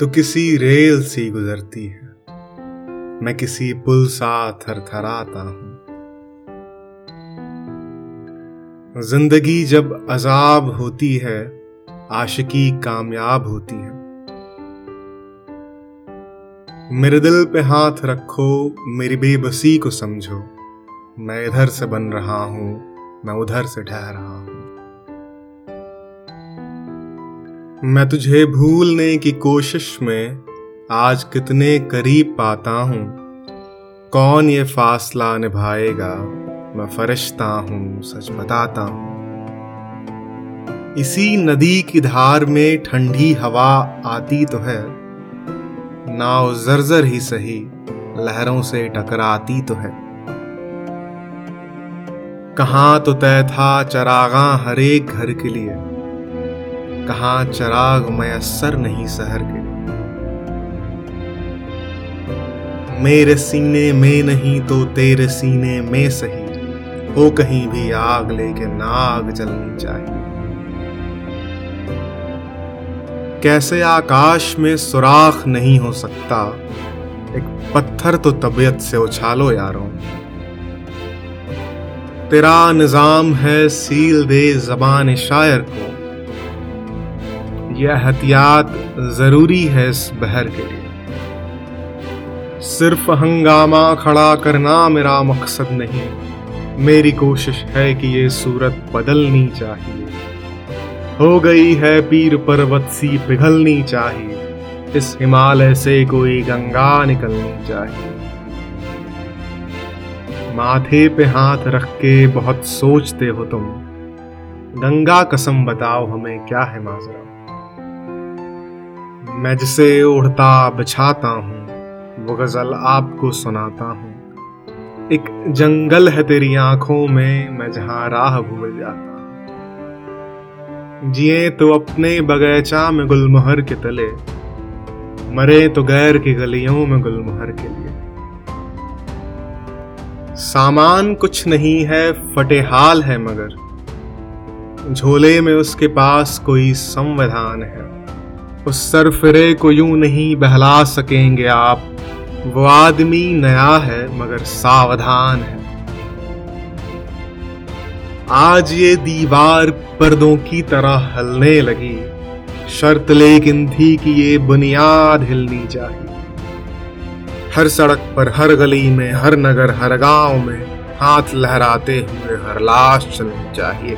तो किसी रेल सी गुजरती है। मैं किसी पुल सा थरथराता हूँ। ज़िंदगी जब अजाब होती है, आशिकी कामयाब होती है। मेरे दिल पे हाथ रखो, मेरी बेबसी को समझो। मैं इधर से बन रहा हूँ, मैं उधर से ठहर रहा हूँ। मैं तुझे भूलने की कोशिश में आज कितने करीब पाता हूँ। कौन ये फासला निभाएगा? मैं फरिश्ता हूँ, सच बताता हूँ। इसी नदी की धार में ठंडी हवा आती तो है। नाव जर्जर ही सही, लहरों से टकराती तो है। कहाँ तो तय था चरागा हर एक घर के लिए। कहा, चराग मयसर नहीं शहर के। मेरे सीने में नहीं तो तेरे सीने में सही। हो कहीं भी आग लेके नाग जलनी चाहिए। कैसे आकाश में सुराख नहीं हो सकता? एक पत्थर तो तबीयत से उछालो यारों। तेरा निज़ाम है सील दे जबान शायर को। यह एहतियात ज़रूरी है इस बहर के लिए। सिर्फ़ हंगामा खड़ा करना मेरा मकसद नहीं। मेरी कोशिश है कि ये सूरत बदलनी चाहिए। हो गई है पीर पर्वत सी पिघलनी चाहिए। इस हिमालय से कोई गंगा निकलनी चाहिए। माथे पे हाथ रख के बहुत सोचते हो तुम। गंगा कसम बताओ हमें क्या है माजरा? मैं जिसे उड़ता बिछाता हूँ, वो गज़ल आपको सुनाता हूँ। एक जंगल है तेरी आँखों में, मैं जहाँ राह भूल जाता जिए तो अपने बगैचा में गुलमोहर के तले, मरे तो गैर की गलियों में गुलमोहर के लिए। सामान कुछ नहीं है, फटे हाल है मगर, झोले में उसके पास कोई संविधान है। उस सरफरे को यूँ नहीं बहला सकेंगे आप। वो आदमी नया है, मगर सावधान है। आज ये दीवार पर्दों की तरह हलने लगी। शर्त लेकिन थी कि ये बुनियाद हिलनी चाहिए। हर सड़क पर, हर गली में, हर नगर, हर गाँव में हाथ लहराते हुए हर लाश चलनी चाहिए।